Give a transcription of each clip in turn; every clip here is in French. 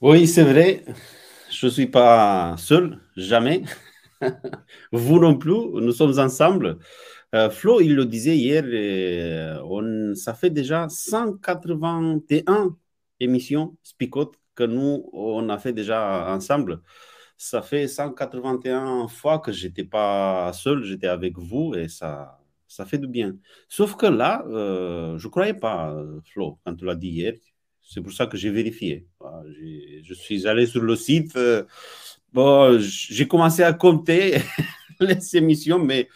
Oui, c'est vrai. Je ne suis pas seul, jamais. Vous non plus, nous sommes ensemble. Euh, Flo, il le disait hier, euh, ça fait déjà 181 émissions Spicot que nous, on a fait déjà ensemble. Ça fait 181 fois que je n'étais pas seul, j'étais avec vous et ça, ça fait du bien. Sauf que là, euh, je ne croyais pas, Flo, quand tu l'as dit hier. C'est pour ça que j'ai vérifié. Je suis allé sur le site. Euh, bon, j'ai commencé à compter les émissions, mais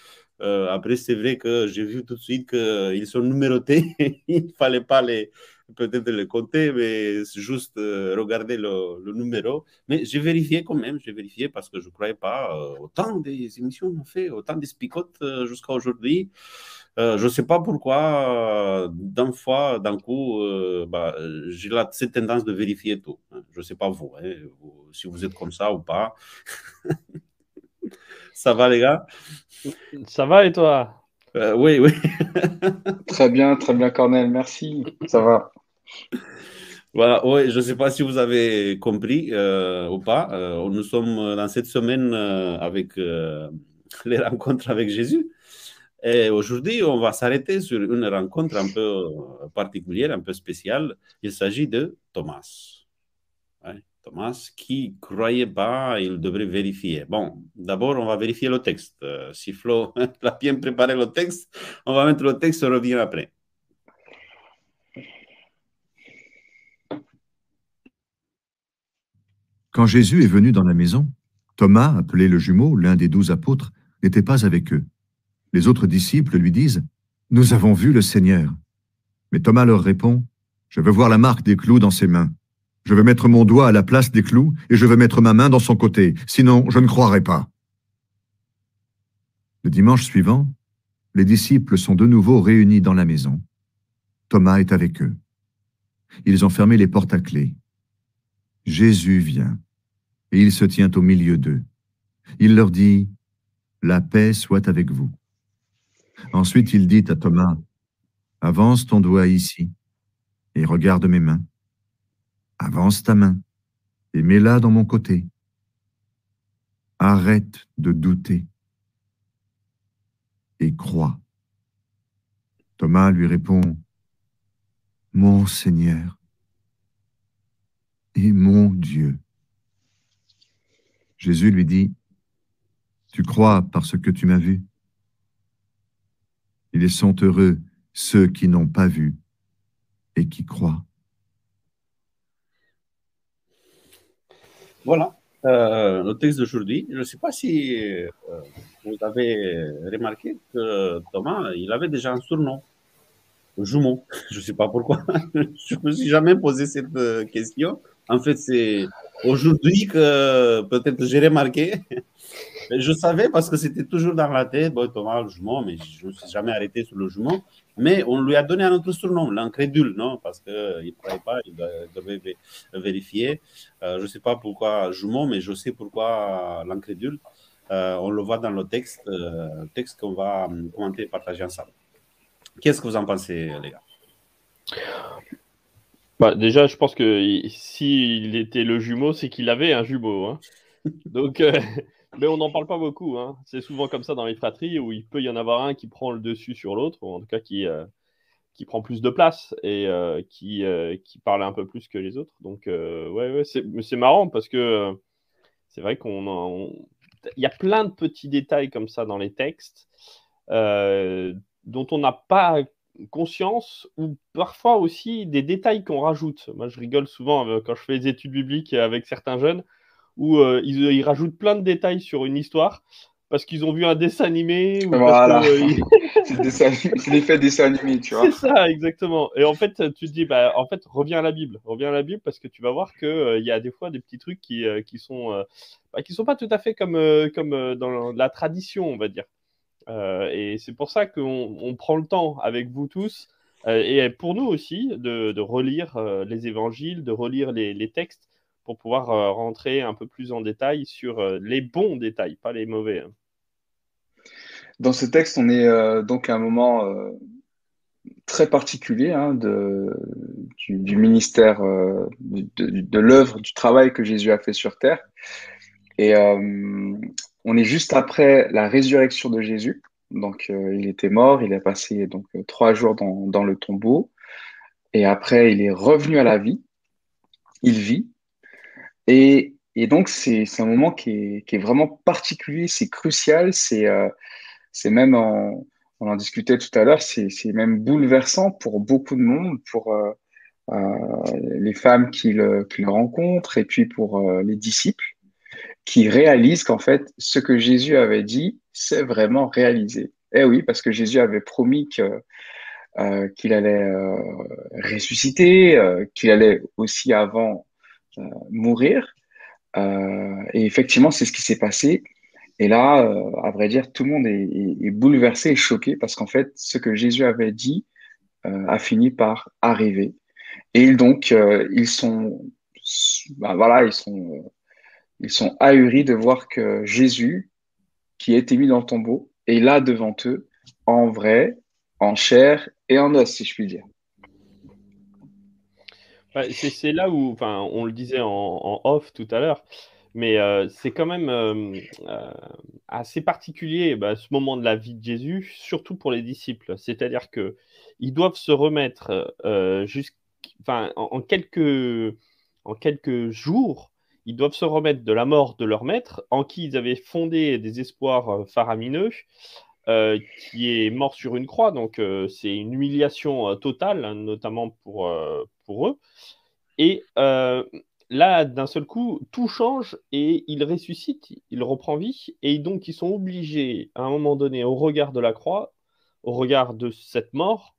euh, après, c'est vrai que j'ai vu tout de suite qu'ils sont numérotés. Il ne fallait pas les peut-être les compter, mais juste euh, regarder le, le, numéro. Mais j'ai vérifié quand même, j'ai vérifié parce que je ne croyais pas autant des émissions on fait, autant des spicotes jusqu'à aujourd'hui. Euh, je ne sais pas pourquoi, euh, d'un fois, d'un coup, euh, bah, j'ai cette tendance de vérifier tout. Hein. Je ne sais pas vous, hein, vous, si vous êtes comme ça ou pas. ça va, les gars? Ça va et toi? Oui, oui. très bien, très bien, Cornel, merci. Ça va. Voilà, je ne sais pas si vous avez compris ou pas. nous sommes dans cette semaine avec les rencontres avec Jésus. Et aujourd'hui, on va s'arrêter sur une rencontre un peu euh, particulière, un peu spéciale. Il s'agit de Thomas. Thomas qui croyait pas, il devrait vérifier. Bon, d'abord, on va vérifier le texte. Euh, si Flo a bien préparé le texte, on va mettre le texte, on revient après. Quand Jésus est venu dans la maison, Thomas, appelé le jumeau, l'un des douze apôtres, n'était pas avec eux. Les autres disciples lui disent, Nous avons vu le Seigneur. Mais Thomas leur répond, Je veux voir la marque des clous dans ses mains. Je veux mettre mon doigt à la place des clous et je veux mettre ma main dans son côté, sinon je ne croirai pas. Le dimanche suivant, les disciples sont de nouveau réunis dans la maison. Thomas est avec eux. Ils ont fermé les portes à clé. Jésus vient et il se tient au milieu d'eux. Il leur dit, La paix soit avec vous. Ensuite, il dit à Thomas, Avance ton doigt ici et regarde mes mains. Avance ta main et mets-la dans mon côté. Arrête de douter et crois. Thomas lui répond, Mon Seigneur et mon Dieu. Jésus lui dit, Tu crois parce que tu m'as vu ils sont heureux ceux qui n'ont pas vu et qui croient. Voilà euh, le texte d'aujourd'hui. Je ne sais pas si euh, vous avez remarqué que Thomas, il avait déjà un surnom, jumeau. Je ne sais pas pourquoi. je ne me suis jamais posé cette euh, question. En fait, c'est aujourd'hui que peut-être j'ai remarqué je savais parce que c'était toujours dans la tête, bon, Thomas, le jumeau, mais je ne me suis jamais arrêté sur le jumeau. Mais on lui a donné un autre surnom, l'incrédule, non? Parce qu'il ne croyait pas, il devait vérifier. Euh, je ne sais pas pourquoi jumeau, mais je sais pourquoi l'incrédule. Euh, on le voit dans le texte, euh, texte qu'on va commenter et partager ensemble. Qu'est-ce que vous en pensez, les gars? Bah, Déjà, je pense que s'il était le jumeau, c'est qu'il avait un jumeau. Hein. Donc, mais on n'en parle pas beaucoup. Hein. C'est souvent comme ça dans les fratries où il peut y en avoir un qui prend le dessus sur l'autre, ou en tout cas qui, euh, qui prend plus de place et euh, qui, euh, qui parle un peu plus que les autres. Donc, ouais, ouais c'est marrant parce que c'est vrai qu'on il y a plein de petits détails comme ça dans les textes dont on n'a pas conscience ou parfois aussi des détails qu'on rajoute. Moi, je rigole souvent euh, quand je fais des études bibliques avec certains jeunes où euh, ils, rajoutent plein de détails sur une histoire parce qu'ils ont vu un dessin animé. Ou voilà. c'est l'effet dessin animé, tu vois. C'est ça, exactement. Et en fait, tu te dis, bah, en fait, reviens à la Bible. Reviens à la Bible parce que tu vas voir qu'il il y a des fois des petits trucs qui, qui sont, bah, qui sont pas tout à fait comme, comme dans la tradition, on va dire. Euh, et c'est pour ça qu'on prend le temps avec vous tous, euh, et pour nous aussi, de, relire euh, les évangiles, de relire les, textes, pour pouvoir rentrer un peu plus en détail sur les bons détails, pas les mauvais. Hein. Dans ce texte, on est donc à un moment très particulier hein, du, ministère, de l'œuvre, du travail que Jésus a fait sur terre. Et on est juste après la résurrection de Jésus. Donc, euh, il était mort, il a passé donc euh, trois jours dans, le tombeau. Et après, il est revenu à la vie. Il vit. Et, donc, c'est un moment qui est, vraiment particulier, c'est crucial, c'est euh, même, on en discutait tout à l'heure, c'est même bouleversant pour beaucoup de monde, pour les femmes qui le, qui le rencontrent et puis pour les disciples qui réalisent qu'en fait, ce que Jésus avait dit, c'est vraiment réalisé. Eh oui, parce que Jésus avait promis que euh, qu'il allait euh, ressusciter, euh, qu'il allait aussi avant mourir. et effectivement, c'est ce qui s'est passé. Et là, à vrai dire, tout le monde est, bouleversé et choqué parce qu'en fait, ce que Jésus avait dit a fini par arriver. Et donc, ils sont, ben voilà, ils sont ils sont ahuris de voir que Jésus, qui a été mis dans le tombeau, est là devant eux, en vrai, en chair et en os, si je puis dire. c'est là où, enfin, on le disait en, off tout à l'heure, mais euh, c'est quand même euh, euh, assez particulier bah, ce moment de la vie de Jésus, surtout pour les disciples. C'est-à-dire que ils doivent se remettre en quelques jours ils doivent se remettre de la mort de leur maître, en qui ils avaient fondé des espoirs euh, faramineux, euh, qui est mort sur une croix. Donc, euh, c'est une humiliation totale, hein, notamment pour, pour eux. Et là, d'un seul coup, tout change et il ressuscite, il reprend vie. Et donc, ils sont obligés, à un moment donné, au regard de la croix, au regard de cette mort,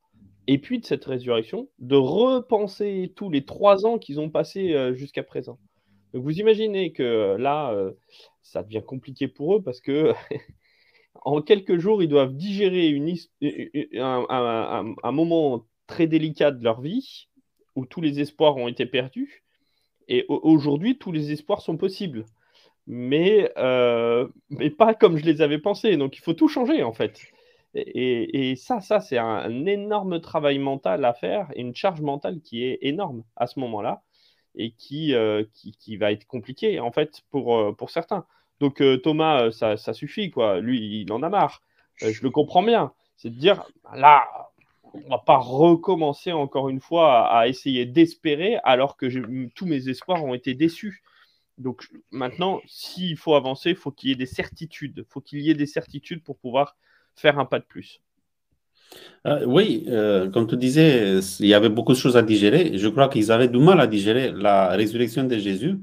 et puis de cette résurrection, de repenser tous les trois ans qu'ils ont passés jusqu'à présent. Donc vous imaginez que euh, là, euh, ça devient compliqué pour eux parce que en quelques jours, ils doivent digérer un, moment très délicat de leur vie où tous les espoirs ont été perdus. Et aujourd'hui, tous les espoirs sont possibles. Mais, euh, mais pas comme je les avais pensés. Donc il faut tout changer en fait. Et, et ça, ça c'est un énorme travail mental à faire et une charge mentale qui est énorme à ce moment-là et qui, euh, qui, va être compliqué en fait pour, euh, certains. Donc euh, Thomas, ça, ça, suffit quoi. Lui, il en a marre. je le comprends bien. C'est de dire là, on va pas recommencer encore une fois à, essayer d'espérer alors que tous mes espoirs ont été déçus. Donc maintenant, s'il faut avancer, il faut qu'il y ait des certitudes. Il faut qu'il y ait des certitudes pour pouvoir faire un pas de plus. Euh, oui, euh, comme tu disais, il y avait beaucoup de choses à digérer. Je crois qu'ils avaient du mal à digérer la résurrection de Jésus.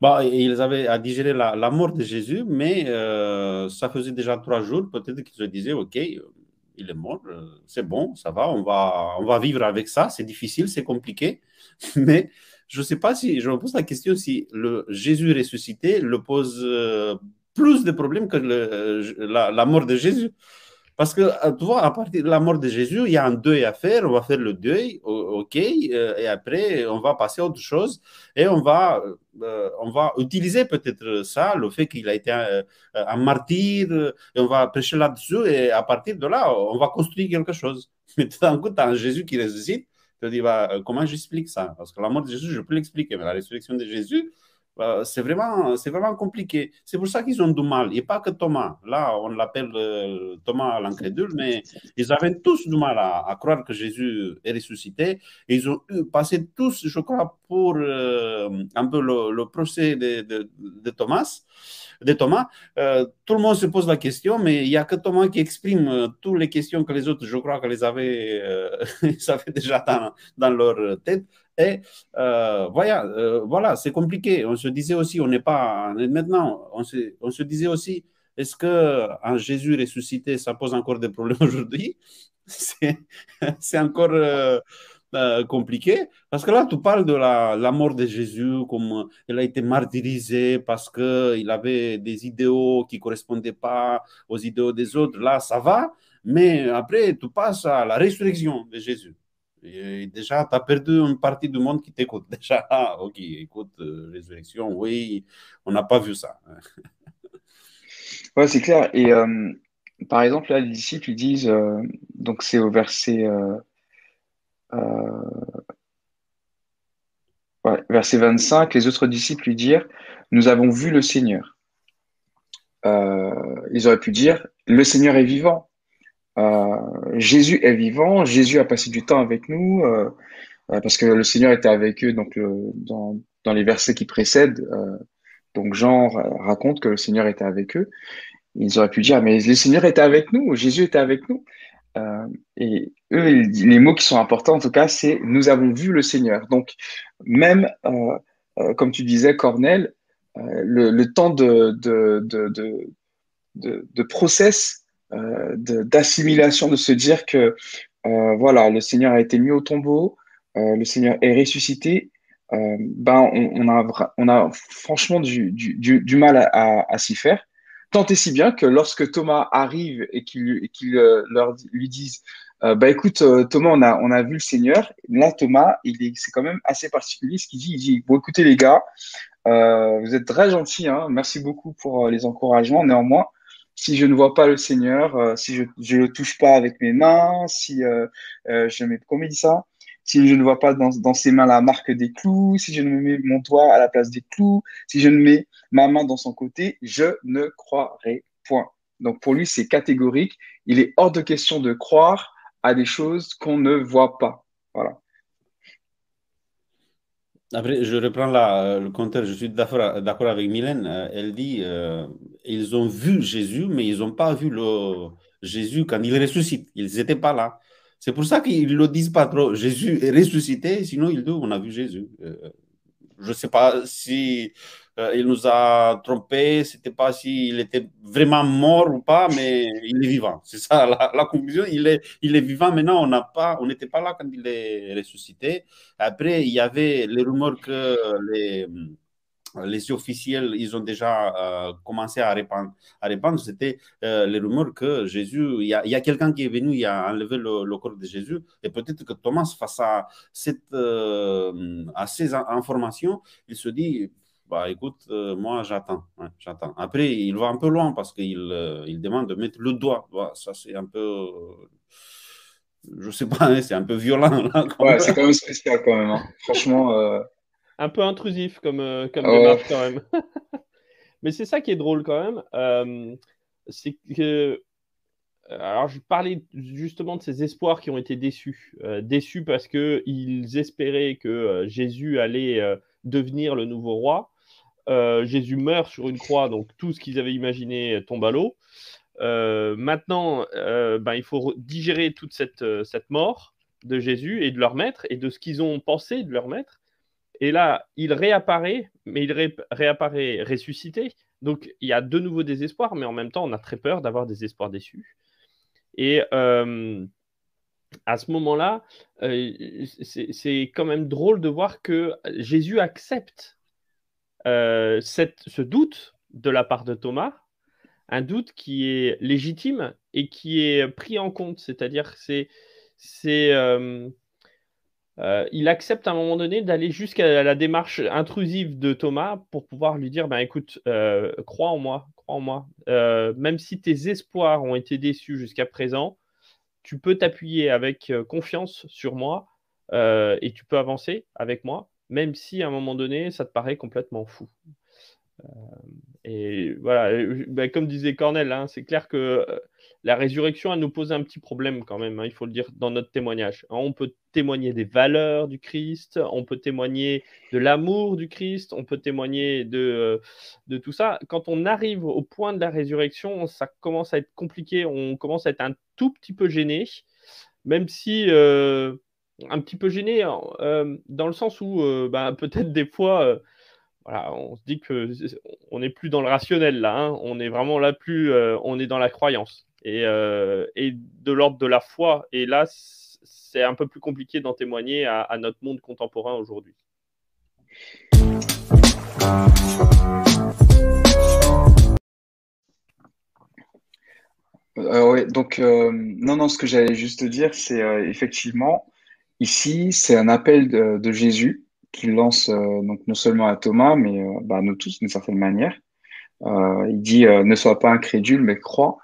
Bah, ils avaient à digérer la, mort de Jésus, mais euh, ça faisait déjà trois jours. Peut-être qu'ils se disaient, OK, il est mort, c'est bon, ça va, on va, on va vivre avec ça. C'est difficile, c'est compliqué. Mais je ne sais pas si, je me pose la question si le Jésus ressuscité le pose plus de problèmes que la mort de Jésus. Parce que, euh, tu vois, à partir de la mort de Jésus, il y a un deuil à faire, on va faire le deuil, ok, euh, et après, on va passer à autre chose, et on va, euh, on va utiliser peut-être ça, le fait qu'il a été un, martyr, et on va prêcher là-dessus, et à partir de là, on va construire quelque chose. Mais tout d'un coup, tu as un Jésus qui ressuscite, tu te dis, bah, comment j'explique ça? Parce que la mort de Jésus, je peux l'expliquer, mais la résurrection de Jésus, euh, c'est vraiment, c'est vraiment compliqué. C'est pour ça qu'ils ont du mal. Et pas que Thomas. Là, on l'appelle euh, Thomas l'incrédule, mais ils avaient tous du mal à, croire que Jésus est ressuscité. Ils ont passé tous, je crois, pour euh, un peu le, procès de, Thomas. De Thomas. tout le monde se pose la question, mais il n'y a que Thomas qui exprime toutes les questions que les autres, je crois, que avaient, ils avaient déjà dans leur tête. Et euh, voilà, euh, voilà c'est compliqué. On se disait aussi, on n'est pas. Maintenant, on se, on se disait aussi, est-ce que un Jésus ressuscité, ça pose encore des problèmes aujourd'hui? C'est encore euh, compliqué. Parce que là, tu parles de la, la, mort de Jésus, comme il a été martyrisé parce qu'il avait des idéaux qui ne correspondaient pas aux idéaux des autres. Là, ça va. Mais après, tu passes à la résurrection de Jésus. Et déjà, tu as perdu une partie du monde qui t'écoute. Déjà, ok, écoute, euh, résurrection, oui, on n'a pas vu ça. ouais, c'est clair. Et euh, par exemple, là, les disciples, ils disent, euh, donc c'est au verset, ouais, verset 25, les autres disciples lui dirent, nous avons vu le Seigneur. ils auraient pu dire, le Seigneur est vivant. Euh, Jésus est vivant, Jésus a passé du temps avec nous, euh, euh, parce que le Seigneur était avec eux donc dans, les versets qui précèdent. donc Jean raconte que le Seigneur était avec eux. Ils auraient pu dire, mais le Seigneur était avec nous, Jésus était avec nous. et eux, les mots qui sont importants en tout cas, c'est nous avons vu le Seigneur. Donc même, comme tu disais, Cornel, le, temps de, process d'assimilation, de, se dire que euh, voilà, le Seigneur a été mis au tombeau, euh, le Seigneur est ressuscité, ben on, a, on a franchement du, du, du mal à, à, s'y faire. Tant et si bien que lorsque Thomas arrive et qu'il qu leur lui disent bah écoute Thomas on a on a vu le Seigneur. Là Thomas il est c'est quand même assez particulier ce qu'il dit. Il dit bon écoutez les gars vous êtes très gentils hein, merci beaucoup pour les encouragements. Néanmoins si je ne vois pas le Seigneur, euh, si je ne le touche pas avec mes mains, si euh, euh, je mets, comment il dit ça Si je ne vois pas dans, dans ses mains la marque des clous, si je ne mets mon doigt à la place des clous, si je ne mets ma main dans son côté, je ne croirai point. Donc pour lui, c'est catégorique. Il est hors de question de croire à des choses qu'on ne voit pas. Voilà. Après, je reprends là le compteur. Je suis d'accord avec Mylène. Euh, elle dit euh, ils ont vu Jésus, mais ils n'ont pas vu Jésus quand il ressuscite. Ils n'étaient pas là. C'est pour ça qu'ils ne le disent pas trop. Jésus est ressuscité, sinon ils disent on a vu Jésus. Euh, je ne sais pas si euh, il nous a trompés, c'était pas s'il était vraiment mort ou pas, mais il est vivant. C'est ça la, conclusion. Il est, il est vivant maintenant. On n'a pas, on n'était pas là quand il est ressuscité. Après, il y avait les rumeurs que les les officiels, ils ont déjà euh, commencé à répandre. C'était euh, les rumeurs que Jésus, il y a, quelqu'un qui est venu, il a enlevé le, corps de Jésus. Et peut-être que Thomas, face à, cette, à ces informations, il se dit, bah écoute, euh, moi j'attends, j'attends. Après, il va un peu loin parce qu'il euh, il demande de mettre le doigt. ça, c'est un peu, euh, je sais pas, hein, c'est un peu violent. ouais, c'est quand même spécial quand même. Hein. Franchement. Un peu intrusif comme, comme démarche quand même. Mais c'est ça qui est drôle quand même. c'est que. Alors, je parlais justement de ces espoirs qui ont été déçus. déçus parce qu'ils espéraient que Jésus allait devenir le nouveau roi. Euh, Jésus meurt sur une croix, donc tout ce qu'ils avaient imaginé tombe à l'eau. Euh, maintenant, euh, ben, il faut digérer toute cette, cette, mort de Jésus et de leur maître et de ce qu'ils ont pensé de leur maître. Et là, il réapparaît, mais il réapparaît ressuscité. Donc, il y a de nouveau des espoirs, mais en même temps, on a très peur d'avoir des espoirs déçus. Et à ce moment-là, c'est quand même drôle de voir que Jésus accepte euh, ce doute de la part de Thomas, un doute qui est légitime et qui est pris en compte. C'est-à-dire c'est, euh, euh, il accepte à un moment donné d'aller jusqu'à la démarche intrusive de Thomas pour pouvoir lui dire ben écoute, crois en moi, crois en moi. même si tes espoirs ont été déçus jusqu'à présent, tu peux t'appuyer avec confiance sur moi et tu peux avancer avec moi même si à un moment donné, ça te paraît complètement fou. Euh, et voilà, bah, comme disait Cornel, hein, c'est clair que euh, la résurrection, elle nous pose un petit problème quand même, hein, il faut le dire dans notre témoignage. On peut témoigner des valeurs du Christ, on peut témoigner de l'amour du Christ, on peut témoigner euh, de tout ça. Quand on arrive au point de la résurrection, ça commence à être compliqué, on commence à être un tout petit peu gêné, même si un petit peu gêné dans le sens où bah, peut-être des fois on se dit que on n'est plus dans le rationnel là, hein. on est vraiment là plus, euh, on est dans la croyance et, euh, de l'ordre de la foi. Et là, c'est un peu plus compliqué d'en témoigner à, notre monde contemporain aujourd'hui. Euh, donc non, non, ce que j'allais juste dire, c'est effectivement ici, c'est un appel de Jésus qu'il lance euh, donc non seulement à Thomas, mais euh, bah, à nous tous d'une certaine manière. Euh, il dit ne sois pas incrédule, mais crois.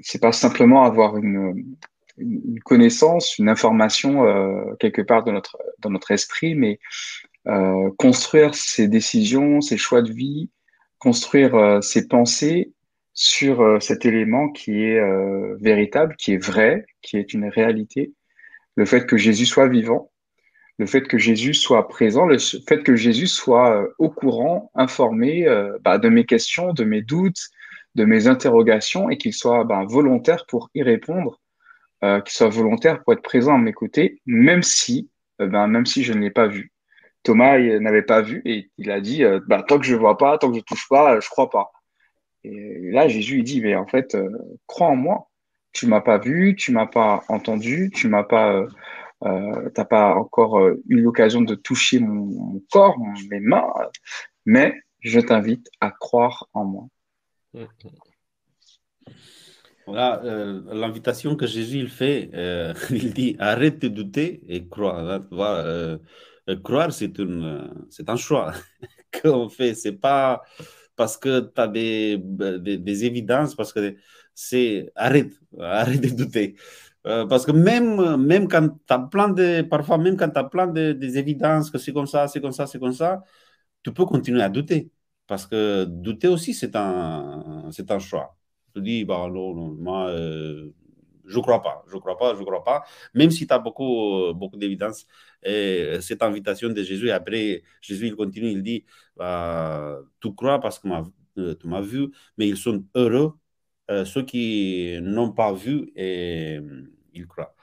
c'est pas simplement avoir une, une connaissance, une information quelque part dans notre, dans notre esprit, mais construire ses décisions, ses choix de vie, construire ses pensées sur cet élément qui est véritable, qui est vrai, qui est une réalité. Le fait que Jésus soit vivant, le fait que Jésus soit présent, le fait que Jésus soit euh, au courant, informé euh, bah, de mes questions, de mes doutes, de mes interrogations et qu'il soit bah, volontaire pour y répondre, euh, qu'il soit volontaire pour être présent à mes côtés, même si, ben, même si je ne l'ai pas vu. Thomas n'avait pas vu et il a dit bah, tant que je vois pas, tant que je touche pas, je crois pas. Et là, Jésus il dit mais en fait, crois en moi. Tu m'as pas vu, tu m'as pas entendu, tu m'as pas euh, t'as pas encore euh, eu l'occasion de toucher mon, corps, mes mains, mais je t'invite à croire en moi. Euh, l'invitation que Jésus il fait. il dit arrête de douter et crois. croire, c'est un choix qu'on fait. C'est pas parce que tu as des, des, des, évidences, parce que c'est arrête, arrête de douter. Euh, parce que même, quand tu as plein de, parfois même quand tu as plein de, des évidences que c'est comme ça, c'est comme ça, c'est comme ça, tu peux continuer à douter. Parce que douter aussi, c'est un, c'est un choix. Tu dis, bah, non, moi, euh, je ne crois pas, je ne crois pas, je ne crois pas. Même si tu as beaucoup, beaucoup d'évidences, et cette invitation de Jésus, après, Jésus, il continue, il dit, bah, tu crois parce que euh, tu m'as vu, mais ils sont heureux, ceux qui n'ont pas vu et il croit.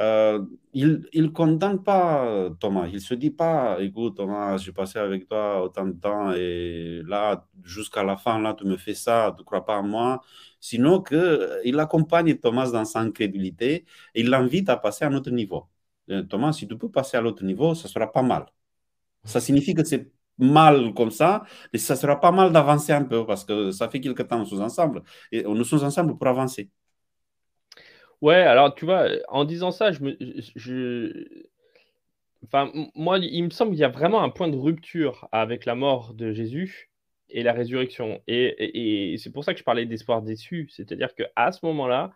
Euh, il ne condamne pas Thomas. Il ne se dit pas, écoute Thomas, j'ai passé avec toi autant de temps et là, jusqu'à la fin, là, tu me fais ça, tu ne crois pas en moi. Sinon qu'il accompagne Thomas dans sa incrédulité et il l'invite à passer à un autre niveau. Euh, Thomas, si tu peux passer à l'autre niveau, ça sera pas mal. Ça signifie que c'est mal comme ça, et ça sera pas mal d'avancer un peu parce que ça fait quelque temps nous sommes ensemble et nous sommes ensemble pour avancer. Ouais, alors tu vois, en disant ça, je me, enfin, moi, il me semble qu'il y a vraiment un point de rupture avec la mort de Jésus et la résurrection. Et, et, c'est pour ça que je parlais d'espoir déçu. C'est-à-dire qu'à ce moment-là,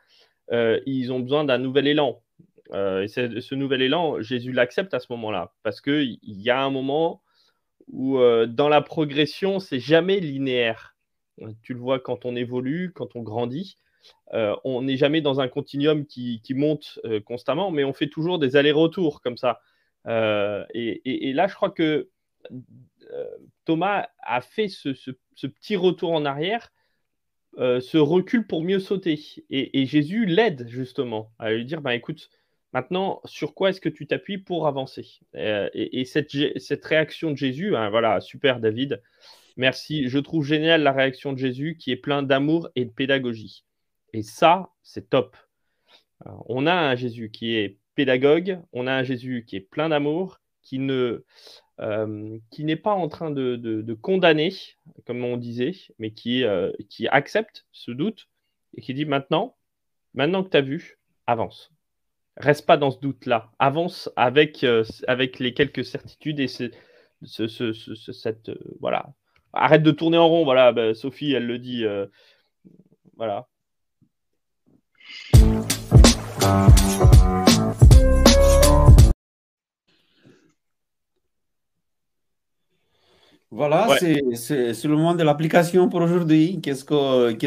euh, ils ont besoin d'un nouvel élan. Euh, et ce nouvel élan, Jésus l'accepte à ce moment-là. Parce qu'il y a un moment où, euh, dans la progression, c'est jamais linéaire. Tu le vois quand on évolue, quand on grandit. Euh, on n'est jamais dans un continuum qui, monte euh, constamment, mais on fait toujours des allers-retours comme ça. Euh, et, là, je crois que Thomas a fait ce, petit retour en arrière, ce recul pour mieux sauter. Et, Jésus l'aide justement à lui dire, bah, écoute, maintenant, sur quoi est-ce que tu t'appuies pour avancer? Et, cette, réaction de Jésus, hein, voilà, super David, merci. Je trouve génial la réaction de Jésus qui est plein d'amour et de pédagogie. Et ça, c'est top. on a un Jésus qui est pédagogue, on a un Jésus qui est plein d'amour, qui euh, n'est pas en train de, condamner, comme on disait, mais qui, euh, qui accepte ce doute et qui dit maintenant, maintenant que tu as vu, avance. Reste pas dans ce doute-là. Avance avec, euh, avec les quelques certitudes et ce, cette. voilà. Arrête de tourner en rond. Voilà, bah, Sophie, elle le dit. voilà. Voilà, c'est le moment de l'application pour aujourd'hui. Qu'est-ce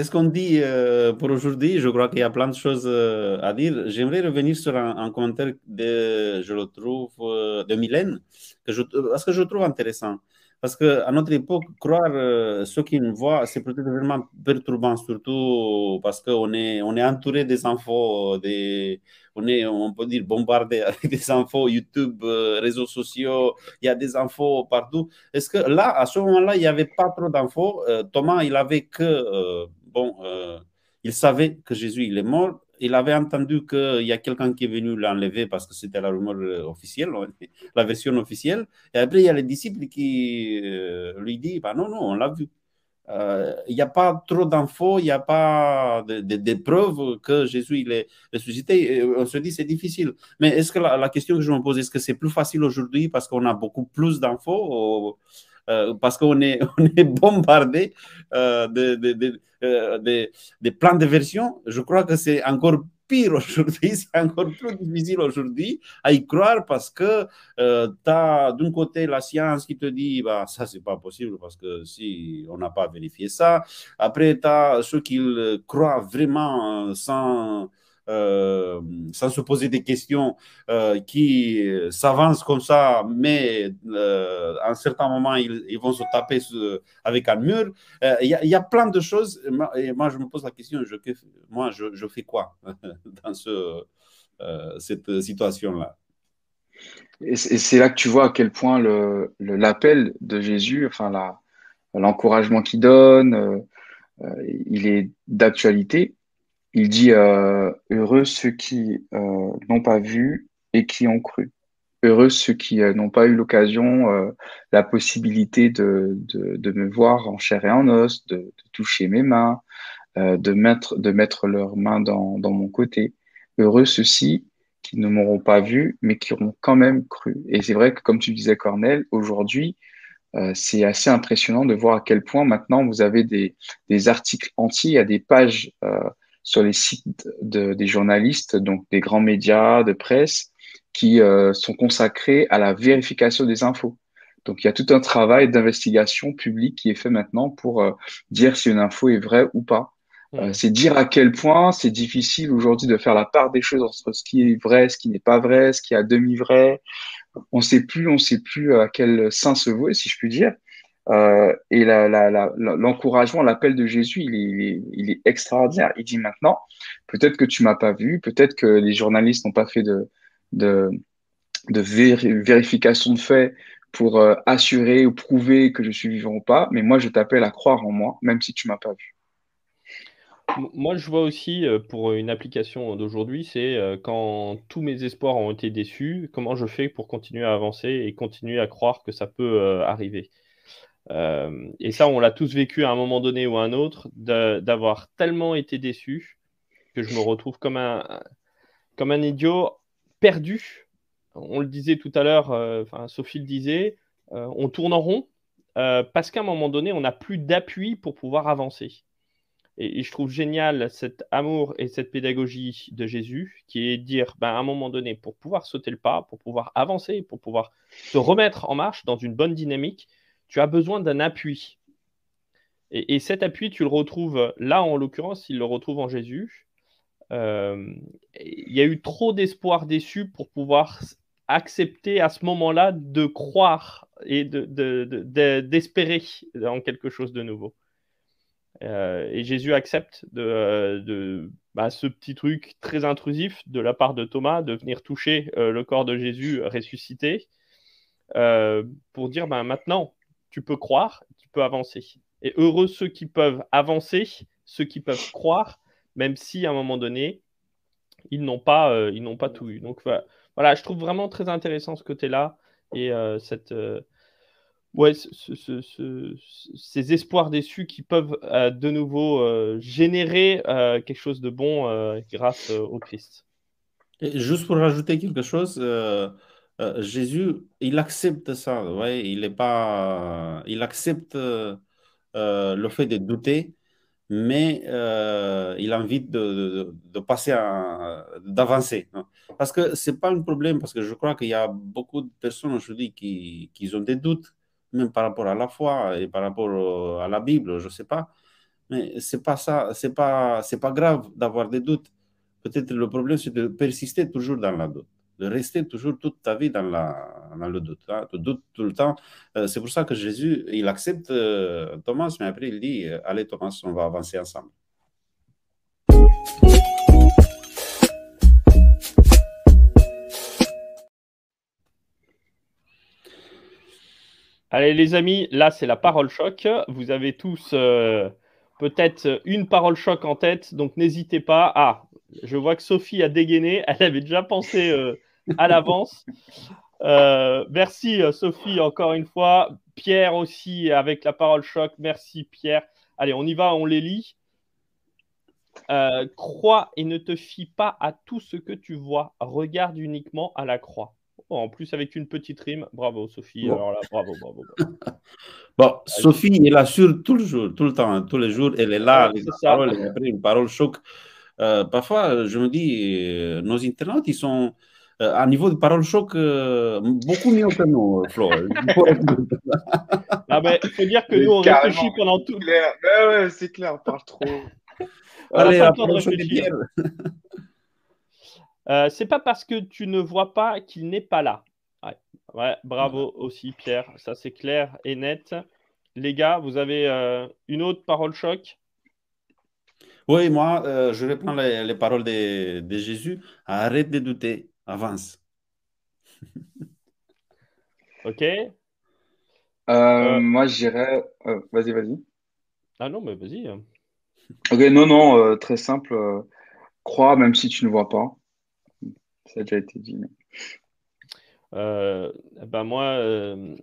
qu'on dit euh, pour aujourd'hui? Je crois qu'il y a plein de choses euh, à dire. J'aimerais revenir sur un, commentaire de, je le trouve, euh, de Mylène, que je, parce que je trouve intéressant. Parce qu'à notre époque, croire euh, qui nous voient, c'est peut-être vraiment perturbant, surtout parce qu'on est, on est entouré des infos, des, on est, on peut dire, bombardé avec des infos YouTube, euh, réseaux sociaux, il y a des infos partout. Est-ce que là, à ce moment-là, il n'y avait pas trop d'infos euh, Thomas, il avait que, bon, il savait que Jésus, il est mort, il avait entendu qu'il y a quelqu'un qui est venu l'enlever parce que c'était la rumeur euh, officielle, la version officielle. Et après, il y a les disciples qui euh, lui disent bah Non, non, on l'a vu. Euh, il n'y a pas trop d'infos, il n'y a pas de, preuves que Jésus il est ressuscité. on se dit c'est difficile. Mais est-ce que la, question que je me pose, est-ce que c'est plus facile aujourd'hui parce qu'on a beaucoup plus d'infos parce qu'on est, on est bombardé de, de, euh, des, plans de version, je crois que c'est encore pire aujourd'hui, c'est encore plus difficile aujourd'hui à y croire parce que euh, tu as d'un côté la science qui te dit bah, ça, c'est pas possible parce que si on n'a pas vérifié ça. Après, tu as ceux qui croient vraiment sans euh, sans se poser des questions, euh, qui s'avancent comme ça, mais euh, à un certain moment, ils, vont se taper avec un mur. Il y, a plein de choses. Et moi, je me pose la question, moi, je, fais quoi dans ce, cette situation-là? Et c'est là que tu vois à quel point l'appel le, de Jésus, enfin l'encouragement qu'il donne, il est d'actualité il dit euh, Heureux ceux qui euh, n'ont pas vu et qui ont cru. Heureux ceux qui euh, n'ont pas eu l'occasion, la possibilité de, de, me voir en chair et en os, de, toucher mes mains, de, mettre, de mettre leurs mains dans, dans mon côté. Heureux ceux-ci qui ne m'auront pas vu, mais qui auront quand même cru. Et c'est vrai que, comme tu disais, Cornel, aujourd'hui, c'est assez impressionnant de voir à quel point maintenant vous avez des, des articles entiers, il y a des pages sur les sites de, des journalistes, donc des grands médias de presse, qui euh, sont consacrés à la vérification des infos. Donc, il y a tout un travail d'investigation publique qui est fait maintenant pour euh, dire si une info est vraie ou pas. Euh, c'est dire à quel point c'est difficile aujourd'hui de faire la part des choses entre ce qui est vrai, ce qui n'est pas vrai, ce qui est à demi vrai. On sait plus, on sait plus à quel sein se vouer, si je puis dire. Euh, et l'encouragement, l'appel de Jésus, il est, extraordinaire. Il dit maintenant, peut-être que tu m'as pas vu, peut-être que les journalistes n'ont pas fait de, de, vérification de faits pour euh, assurer ou prouver que je suis vivant ou pas, mais moi, je t'appelle à croire en moi, même si tu m'as pas vu. Moi, je vois aussi euh, pour une application d'aujourd'hui, c'est quand tous mes espoirs ont été déçus, comment je fais pour continuer à avancer et continuer à croire que ça peut arriver? Euh, et ça, on l'a tous vécu à un moment donné ou à un autre, d'avoir tellement été déçu que je me retrouve comme un, comme un idiot perdu. On le disait tout à l'heure, euh, Sophie le disait, euh, on tourne en rond parce qu'à un moment donné, on n'a plus d'appui pour pouvoir avancer. Et, je trouve génial cet amour et cette pédagogie de Jésus qui est de dire, ben, à un moment donné, pour pouvoir sauter le pas, pour pouvoir avancer, pour pouvoir se remettre en marche dans une bonne dynamique, tu as besoin d'un appui. Et, cet appui, tu le retrouves là, en l'occurrence, il le retrouve en Jésus. Euh, il y a eu trop d'espoir déçu pour pouvoir accepter à ce moment-là de croire et d'espérer de, en quelque chose de nouveau. Euh, et Jésus accepte de, bah, ce petit truc très intrusif de la part de Thomas de venir toucher euh, le corps de Jésus ressuscité pour dire bah, maintenant, tu peux croire, tu peux avancer. Et heureux ceux qui peuvent avancer, ceux qui peuvent croire, même si à un moment donné, ils n'ont pas, euh, ils n'ont pas tout eu. Donc voilà, je trouve vraiment très intéressant ce côté-là et euh, cette, euh, ouais, ces espoirs déçus qui peuvent de nouveau générer quelque chose de bon grâce au Christ. Juste pour rajouter quelque chose, euh, Jésus, il accepte ça, ouais, il est pas, il accepte euh, le fait de douter, mais euh, il invite de, de, passer, d'avancer. Hein. Parce que c'est pas un problème, parce que je crois qu'il y a beaucoup de personnes aujourd'hui qui, qui ont des doutes même par rapport à la foi et par rapport à la Bible, je sais pas. Mais c'est pas ça, c'est pas, c'est pas grave d'avoir des doutes. Peut-être le problème, c'est de persister toujours dans la doute, de rester toujours toute ta vie dans, la, dans le doute. Hein. Tout le temps. Euh, c'est pour ça que Jésus, il accepte euh, Thomas, mais après il dit, euh, allez Thomas, on va avancer ensemble. Allez les amis, là c'est la parole choc. Vous avez tous peut-être une parole choc en tête, donc n'hésitez pas. Ah, je vois que Sophie a dégainé, elle avait déjà pensé à l'avance. Euh, merci euh, Sophie encore une fois. Pierre aussi avec la parole choc. Merci Pierre. Allez, on y va, on les lit. crois et ne te fie pas à tout ce que tu vois. Regarde uniquement à la croix. Oh, en plus, avec une petite rime. Bravo, Sophie. Alors là, bravo, bravo. bon, Sophie, elle assure tout le jour, tout le temps, hein, tous les jours. Elle est là, avec parole, elle a une parole choc. Euh, parfois, je me dis, euh, nos internautes, ils sont euh, à niveau de parole choc beaucoup mieux que nous, Flo. ah ben, il faut dire que nous, on réfléchit pendant tout. Clair. Ouais, ouais, c'est clair, on parle trop. Allez, la parole choc euh, c'est pas parce que tu ne vois pas qu'il n'est pas là. Ouais. bravo aussi, Pierre. Ça, c'est clair et net. Les gars, vous avez euh, une autre parole choc? Oui, moi, euh, je reprends les, les paroles de, de, Jésus. Arrête de douter, avance. ok. moi, je dirais. vas-y, vas-y. Ah non, mais vas-y. Hein. Ok, non, non, très simple. crois même si tu ne vois pas. Ça a déjà été dit. Euh, ben moi, euh,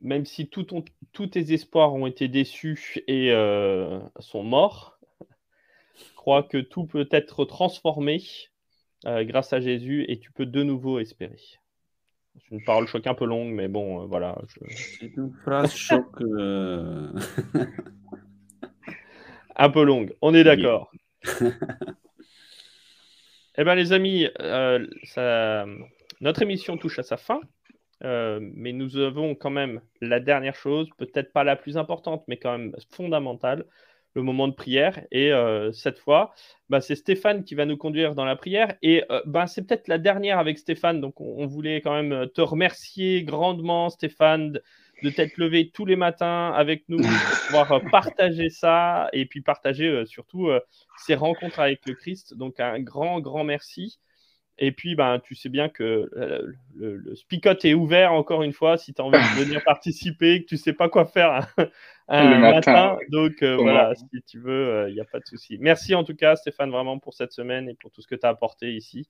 même si tout tous tes espoirs ont été déçus et euh, sont morts, je crois que tout peut être transformé grâce à Jésus et tu peux de nouveau espérer. C'est une parole choc un peu longue, mais bon, voilà. C'est une phrase choc. un peu longue, on est d'accord. Eh bien, les amis, euh, notre émission touche à sa fin. Euh, mais nous avons quand même la dernière chose, peut-être pas la plus importante, mais quand même fondamentale, le moment de prière. Et euh, cette fois, bah, c'est Stéphane qui va nous conduire dans la prière. Et bah, c'est peut-être la dernière avec Stéphane. Donc, on, voulait quand même te remercier grandement, Stéphane, de t'être levé tous les matins avec nous pour pouvoir euh, partager ça et puis partager euh, surtout euh, ces rencontres avec le Christ. Donc un grand, grand merci. Et puis, ben, tu sais bien que le, le, est ouvert encore une fois si tu as envie de venir participer, que tu sais pas quoi faire un, matin. Donc voilà, si tu veux, il n'y a pas de souci. Merci en tout cas, Stéphane, vraiment pour cette semaine et pour tout ce que tu as apporté ici.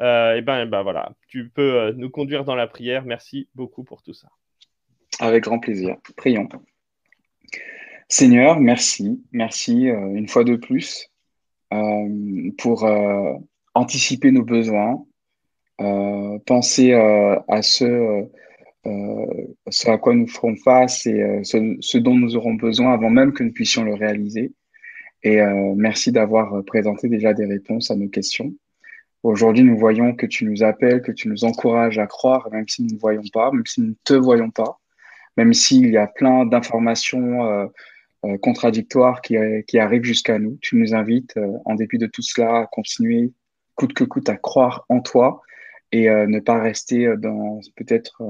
et ben, ben voilà, tu peux nous conduire dans la prière. Merci beaucoup pour tout ça. Avec grand plaisir. Prions. Seigneur, merci. Merci euh, une fois de plus euh, pour euh, anticiper nos besoins, penser à ce, ce, à quoi nous ferons face et ce, dont nous aurons besoin avant même que nous puissions le réaliser. Et merci d'avoir présenté déjà des réponses à nos questions. Aujourd'hui, nous voyons que tu nous appelles, que tu nous encourages à croire, même si nous ne voyons pas, même si nous ne te voyons pas même s'il y a plein d'informations euh, euh, contradictoires qui, qui arrivent jusqu'à nous. Tu nous invites, euh, en dépit de tout cela, à continuer coûte que coûte à croire en toi et ne pas rester dans peut-être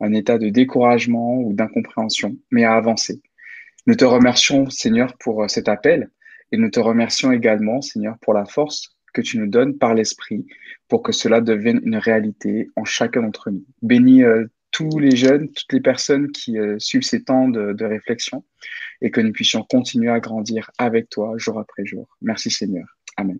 un état de découragement ou d'incompréhension, mais à avancer. Nous te remercions, Seigneur, pour cet appel et nous te remercions également, Seigneur, pour la force que tu nous donnes par l'Esprit pour que cela devienne une réalité en chacun d'entre nous. Bénis tous les jeunes, toutes les personnes qui euh, suivent ces temps de, réflexion et que nous puissions continuer à grandir avec toi jour après jour. Merci Seigneur. Amen.